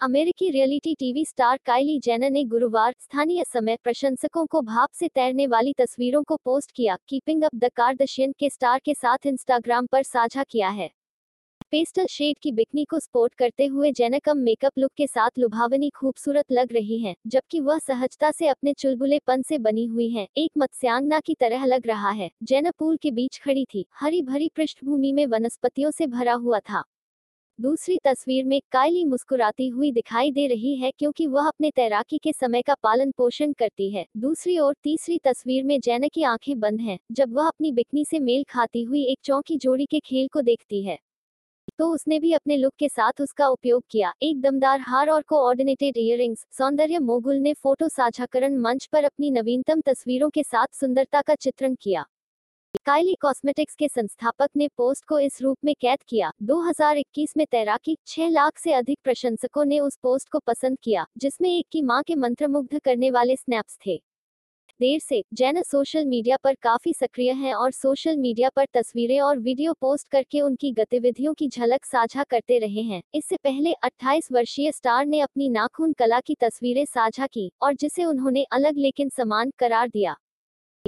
अमेरिकी reality TV star Kylie Jenner ने गुरुवार स्थानीय समय प्रशंसकों को भाप से तैरने वाली तस्वीरों को पोस्ट किया कीपिंग अप द कार्दशियन के स्टार के साथ इंस्टाग्राम पर साझा किया है। पेस्टल शेड की बिकनी को स्पोर्ट करते हुए जेनकम मेकअप लुक के साथ लुभावनी खूबसूरत लग रही हैं, जबकि वह सहजता से अपने चुलबुलेपन से बनी हुई हैं, एक मत्स्यांगना की तरह लग रहा है। जेना पूल के बीच खड़ी थी हरी भरी पृष्ठभूमि में वनस्पतियों से भरा हुआ था। दूसरी तस्वीर में कायली मुस्कुराती हुई दिखाई दे रही है क्योंकि वह अपने तैराकी के समय का पालन पोषण करती है। दूसरी ओर तीसरी तस्वीर में जैन की आँखें बंद हैं, जब वह अपनी बिकनी से मेल खाती हुई एक चौकी जोड़ी के खेल को देखती है। तो उसने भी अपने लुक के साथ उसका उपयोग किया। एक दमदार हार और कोऑर्डिनेटेड इयरिंग्स सौंदर्य मोगुल ने फ़ोटो साझाकरण मंच पर अपनी नवीनतम तस्वीरों के साथ सुंदरता का चित्रण किया। काइली कॉस्मेटिक्स के संस्थापक ने पोस्ट को इस रूप में कैद किया। 2021 में तैराकी 6 लाख से अधिक प्रशंसकों ने उस पोस्ट को पसंद किया, जिसमें एक की माँ के मंत्रमुग्ध करने वाले स्नैप्स थे। देर से, जैन सोशल मीडिया पर काफ़ी सक्रिय हैं और सोशल मीडिया पर तस्वीरें और वीडियो पोस्ट करके उनकी गतिविधियों की झलक साझा करते रहे हैं। इससे पहले 28 वर्षीय स्टार ने अपनी नाखून कला की तस्वीरें साझा की, और जिसे उन्होंने अलग लेकिन समान करार दिया।